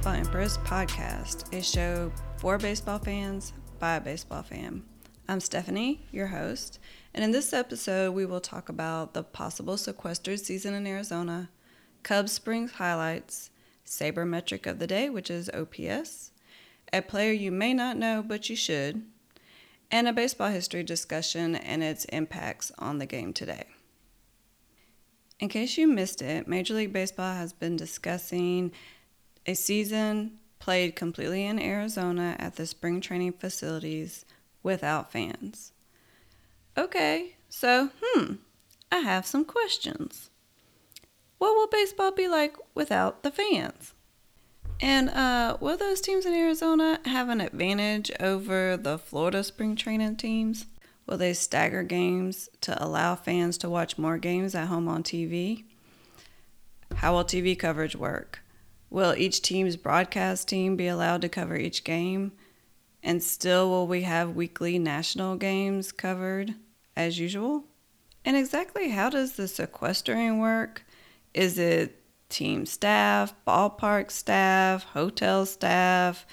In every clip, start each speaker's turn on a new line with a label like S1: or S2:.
S1: Baseball Empress podcast, a show for baseball fans by a baseball fan. I'm Stephanie, your host, and in this episode, we will talk about the possible sequestered season in Arizona, Cubs Springs highlights, sabermetric of the day, which is OPS, a player you may not know but you should, and a baseball history discussion and its impacts on the game today. In case you missed it, Major League Baseball has been discussing a season played completely in Arizona at the spring training facilities without fans. Okay, so, hmm, I have some questions. What will baseball be like without the fans? And uh, will those teams in Arizona have an advantage over the Florida spring training teams? Will they stagger games to allow fans to watch more games at home on TV? How will TV coverage work? Will each team's broadcast team be allowed to cover each game? And still, will we have weekly national games covered as usual? And exactly how does the sequestering work? Is it team staff, ballpark staff, hotel staff,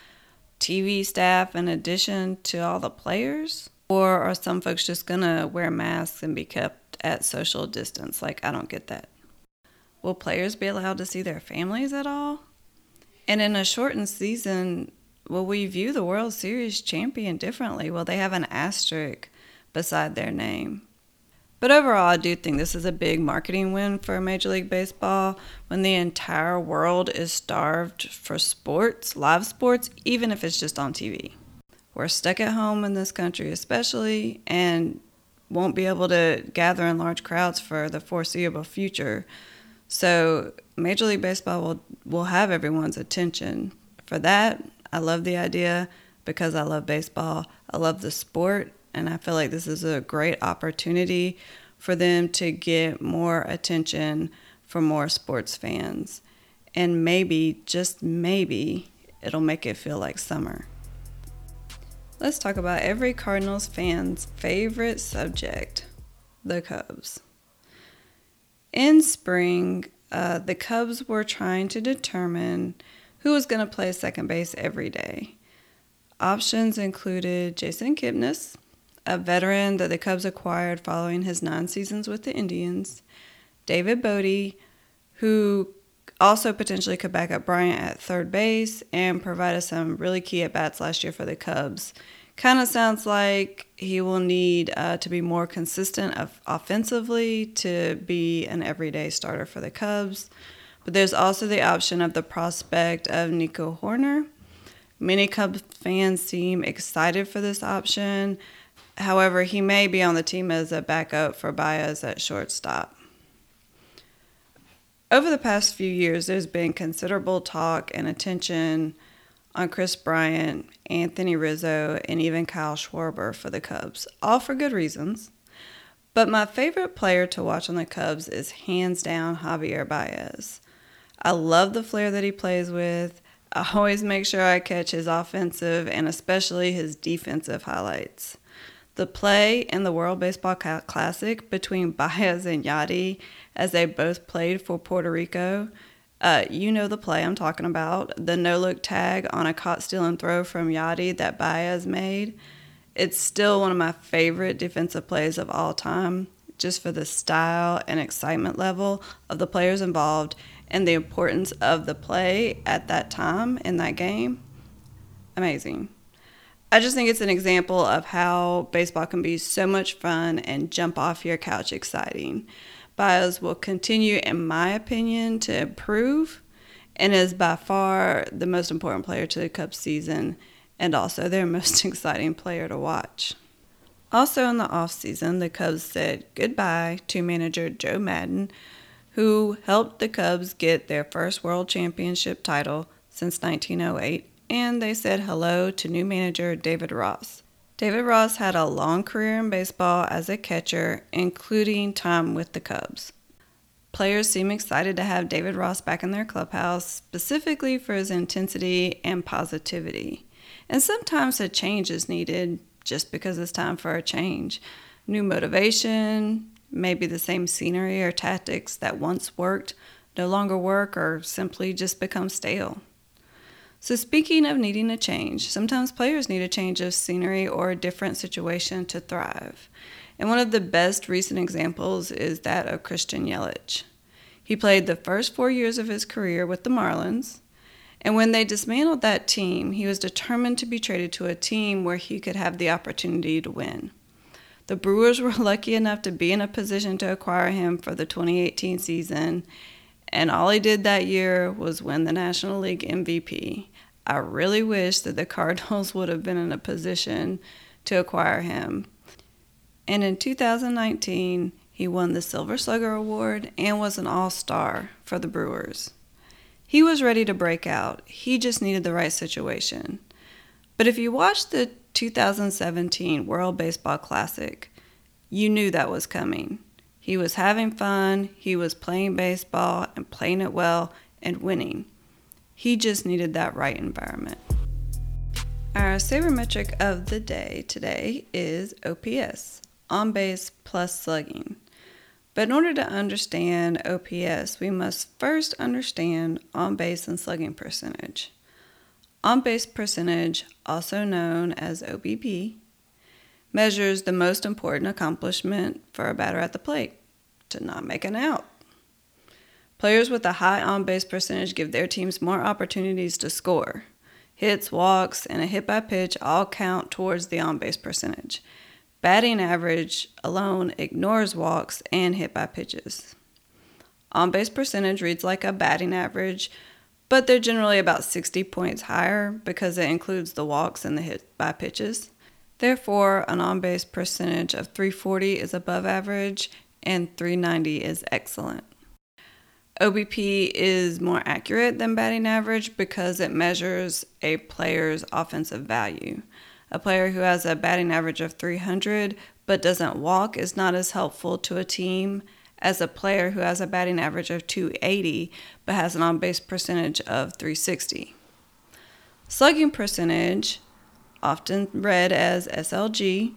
S1: TV staff, in addition to all the players? Or are some folks just gonna wear masks and be kept at social distance? Like, I don't get that. Will players be allowed to see their families at all? And in a shortened season, will we view the World Series champion differently? Will they have an asterisk beside their name? But overall, I do think this is a big marketing win for Major League Baseball when the entire world is starved for sports, live sports, even if it's just on TV. We're stuck at home in this country, especially, and won't be able to gather in large crowds for the foreseeable future. So, Major League Baseball will, will have everyone's attention. For that, I love the idea because I love baseball. I love the sport, and I feel like this is a great opportunity for them to get more attention for more sports fans. And maybe, just maybe, it'll make it feel like summer. Let's talk about every Cardinals fan's favorite subject the Cubs. In spring, uh, the Cubs were trying to determine who was going to play second base every day. Options included Jason Kipnis, a veteran that the Cubs acquired following his nine seasons with the Indians, David Bote, who also potentially could back up Bryant at third base and provided some really key at bats last year for the Cubs. Kind of sounds like he will need uh, to be more consistent of offensively to be an everyday starter for the Cubs. But there's also the option of the prospect of Nico Hoerner. Many Cubs fans seem excited for this option. However, he may be on the team as a backup for Baez at shortstop. Over the past few years, there's been considerable talk and attention on Kris Bryant, Anthony Rizzo, and even Kyle Schwarber for the Cubs, all for good reasons. But my favorite player to watch on the Cubs is hands down Javier Baez. I love the flair that he plays with. I always make sure I catch his offensive and especially his defensive highlights. The play in the World Baseball Classic between Baez and Yadi, as they both played for Puerto Rico, uh, you know the play I'm talking about. The no look tag on a caught steal and throw from Yadi that Baez made. It's still one of my favorite defensive plays of all time, just for the style and excitement level of the players involved and the importance of the play at that time in that game. Amazing. I just think it's an example of how baseball can be so much fun and jump off your couch exciting. Baez will continue, in my opinion, to improve and is by far the most important player to the Cubs season and also their most exciting player to watch. Also in the offseason, the Cubs said goodbye to manager Joe Maddon, who helped the Cubs get their first world championship title since 1908 and they said hello to new manager David Ross. David Ross had a long career in baseball as a catcher, including time with the Cubs. Players seem excited to have David Ross back in their clubhouse, specifically for his intensity and positivity. And sometimes a change is needed just because it's time for a change. New motivation, maybe the same scenery or tactics that once worked no longer work or simply just become stale. So, speaking of needing a change, sometimes players need a change of scenery or a different situation to thrive. And one of the best recent examples is that of Christian Yelich. He played the first four years of his career with the Marlins, and when they dismantled that team, he was determined to be traded to a team where he could have the opportunity to win. The Brewers were lucky enough to be in a position to acquire him for the 2018 season, and all he did that year was win the National League MVP. I really wish that the Cardinals would have been in a position to acquire him. And in 2019, he won the Silver Slugger Award and was an All Star for the Brewers. He was ready to break out, he just needed the right situation. But if you watched the 2017 World Baseball Classic, you knew that was coming. He was having fun, he was playing baseball and playing it well and winning. He just needed that right environment. Our sabermetric of the day today is OPS, on base plus slugging. But in order to understand OPS, we must first understand on base and slugging percentage. On base percentage, also known as OBP, measures the most important accomplishment for a batter at the plate to not make an out. Players with a high on base percentage give their teams more opportunities to score. Hits, walks, and a hit by pitch all count towards the on base percentage. Batting average alone ignores walks and hit by pitches. On base percentage reads like a batting average, but they're generally about 60 points higher because it includes the walks and the hit by pitches. Therefore, an on base percentage of 340 is above average and 390 is excellent. OBP is more accurate than batting average because it measures a player's offensive value. A player who has a batting average of 300 but doesn't walk is not as helpful to a team as a player who has a batting average of 280 but has an on base percentage of 360. Slugging percentage, often read as SLG,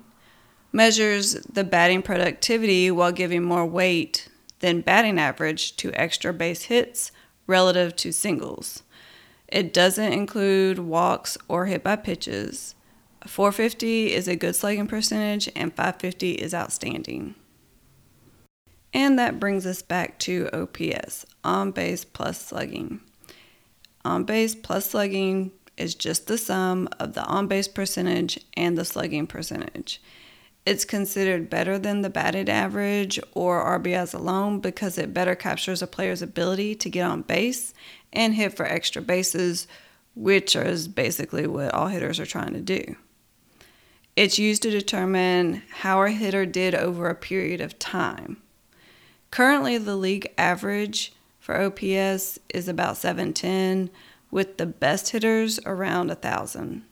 S1: measures the batting productivity while giving more weight than batting average to extra base hits relative to singles. It doesn't include walks or hit by pitches. 450 is a good slugging percentage, and 550 is outstanding. And that brings us back to OPS, on base plus slugging. On base plus slugging is just the sum of the on base percentage and the slugging percentage. It's considered better than the batted average or RBIs alone because it better captures a player's ability to get on base and hit for extra bases, which is basically what all hitters are trying to do. It's used to determine how a hitter did over a period of time. Currently, the league average for OPS is about 710, with the best hitters around 1,000.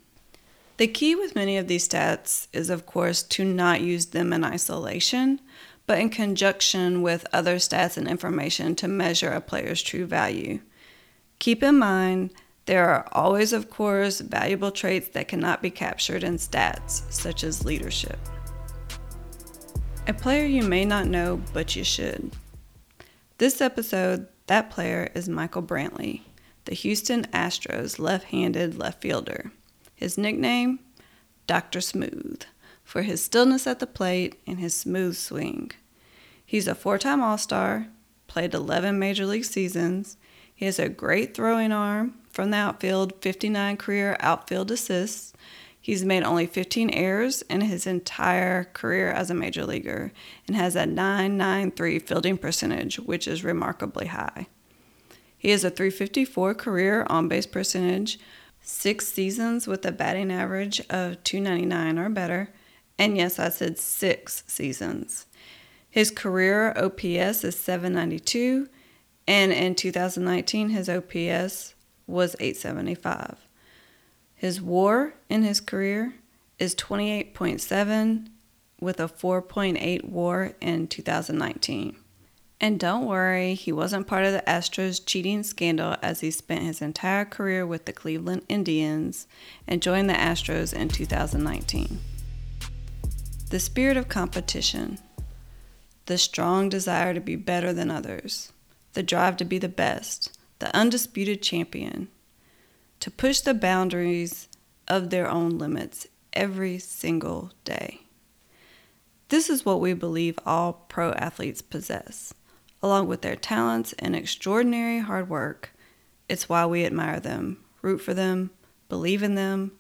S1: The key with many of these stats is, of course, to not use them in isolation, but in conjunction with other stats and information to measure a player's true value. Keep in mind, there are always, of course, valuable traits that cannot be captured in stats, such as leadership. A player you may not know, but you should. This episode, that player is Michael Brantley, the Houston Astros left handed left fielder. His nickname? Dr. Smooth, for his stillness at the plate and his smooth swing. He's a four time All Star, played 11 major league seasons. He has a great throwing arm from the outfield, 59 career outfield assists. He's made only 15 errors in his entire career as a major leaguer and has a 993 fielding percentage, which is remarkably high. He has a 354 career on base percentage, six seasons with a batting average of 299 or better. And yes, I said six seasons. His career OPS is 792, and in 2019, his OPS was 875. His WAR in his career is 28.7 with a 4.8 WAR in 2019. And don't worry, he wasn't part of the Astros cheating scandal as he spent his entire career with the Cleveland Indians and joined the Astros in 2019. The spirit of competition, the strong desire to be better than others, the drive to be the best, the undisputed champion. to push the boundaries of their own limits every single day. This is what we believe all pro athletes possess, along with their talents and extraordinary hard work. It's why we admire them, root for them, believe in them,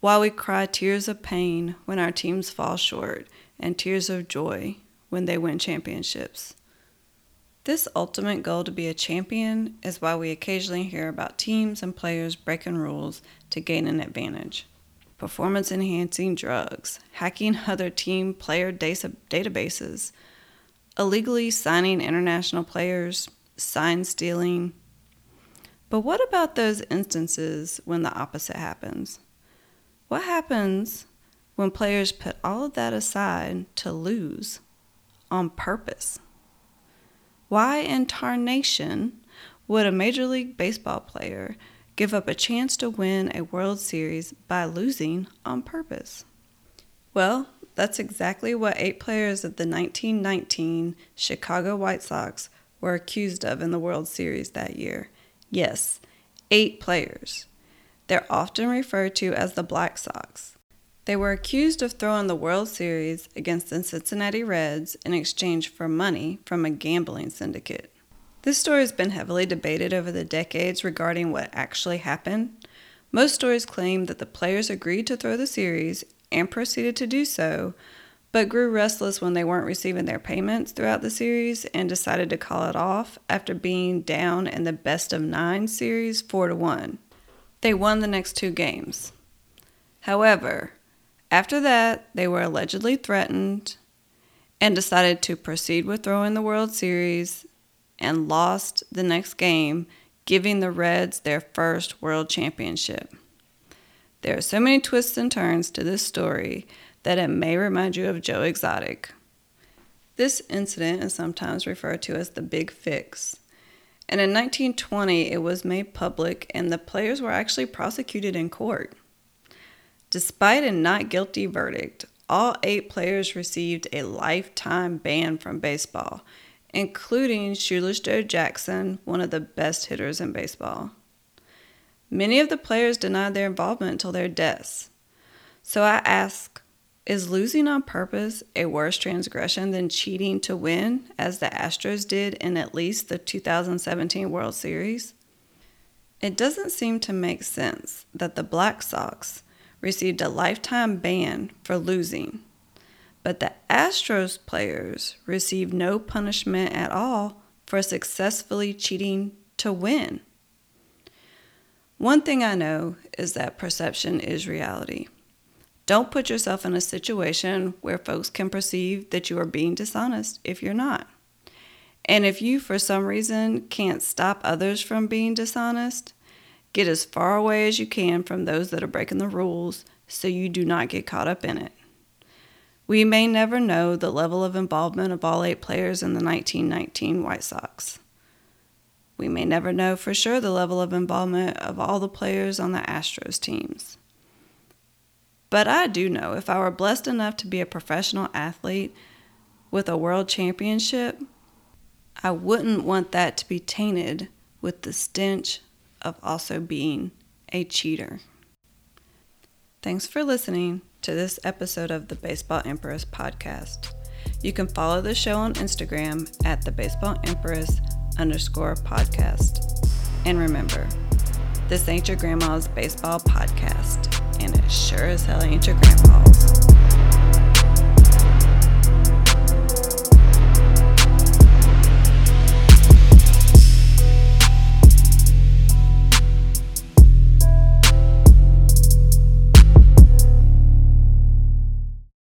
S1: why we cry tears of pain when our teams fall short and tears of joy when they win championships. This ultimate goal to be a champion is why we occasionally hear about teams and players breaking rules to gain an advantage. Performance enhancing drugs, hacking other team player databases, illegally signing international players, sign stealing. But what about those instances when the opposite happens? What happens when players put all of that aside to lose on purpose? Why in tarnation would a Major League Baseball player give up a chance to win a World Series by losing on purpose? Well, that's exactly what eight players of the 1919 Chicago White Sox were accused of in the World Series that year. Yes, eight players. They're often referred to as the Black Sox. They were accused of throwing the World Series against the Cincinnati Reds in exchange for money from a gambling syndicate. This story has been heavily debated over the decades regarding what actually happened. Most stories claim that the players agreed to throw the series and proceeded to do so, but grew restless when they weren't receiving their payments throughout the series and decided to call it off after being down in the best of nine series 4 to 1. They won the next two games. However, after that, they were allegedly threatened and decided to proceed with throwing the World Series and lost the next game, giving the Reds their first World Championship. There are so many twists and turns to this story that it may remind you of Joe Exotic. This incident is sometimes referred to as the Big Fix. And in 1920, it was made public, and the players were actually prosecuted in court. Despite a not guilty verdict, all eight players received a lifetime ban from baseball, including Shoeless Joe Jackson, one of the best hitters in baseball. Many of the players denied their involvement until their deaths. So I ask is losing on purpose a worse transgression than cheating to win, as the Astros did in at least the 2017 World Series? It doesn't seem to make sense that the Black Sox, received a lifetime ban for losing, but the Astros players received no punishment at all for successfully cheating to win. One thing I know is that perception is reality. Don't put yourself in a situation where folks can perceive that you are being dishonest if you're not. And if you, for some reason, can't stop others from being dishonest, Get as far away as you can from those that are breaking the rules so you do not get caught up in it. We may never know the level of involvement of all eight players in the 1919 White Sox. We may never know for sure the level of involvement of all the players on the Astros teams. But I do know if I were blessed enough to be a professional athlete with a world championship, I wouldn't want that to be tainted with the stench of also being a cheater. Thanks for listening to this episode of the Baseball Empress podcast. You can follow the show on Instagram at the Baseball Empress underscore podcast. And remember, this ain't your grandma's baseball podcast, and it sure as hell ain't your grandpa's.